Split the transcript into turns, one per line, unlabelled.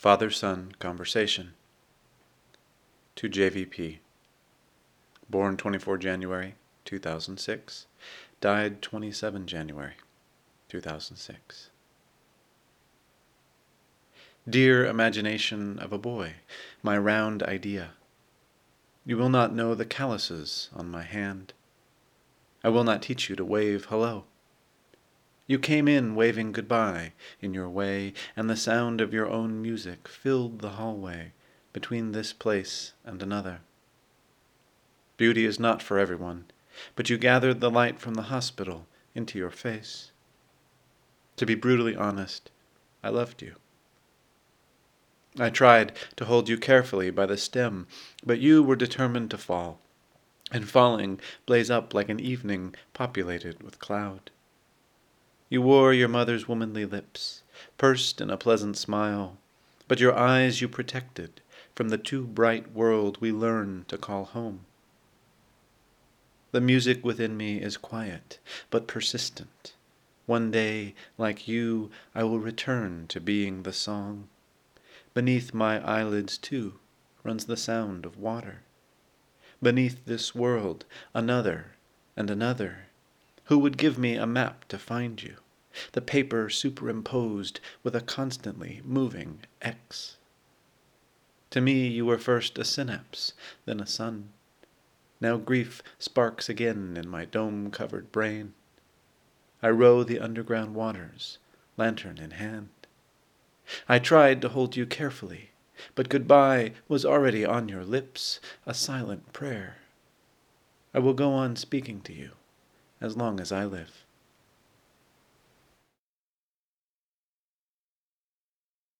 Father Son Conversation to JVP. Born 24 January 2006, died 27 January 2006. Dear imagination of a boy, my round idea, you will not know the calluses on my hand. I will not teach you to wave hello. You came in waving goodbye in your way, and the sound of your own music filled the hallway between this place and another. Beauty is not for everyone, but you gathered the light from the hospital into your face. To be brutally honest, I loved you. I tried to hold you carefully by the stem, but you were determined to fall, and falling blaze up like an evening populated with cloud. You wore your mother's womanly lips, pursed in a pleasant smile, but your eyes you protected from the too bright world we learn to call home. The music within me is quiet, but persistent. One day, like you, I will return to being the song. Beneath my eyelids, too, runs the sound of water. Beneath this world, another and another who would give me a map to find you, the paper superimposed with a constantly moving X? To me you were first a synapse, then a sun. Now grief sparks again in my dome-covered brain. I row the underground waters, lantern in hand. I tried to hold you carefully, but goodbye was already on your lips, a silent prayer. I will go on speaking to you as long as I live.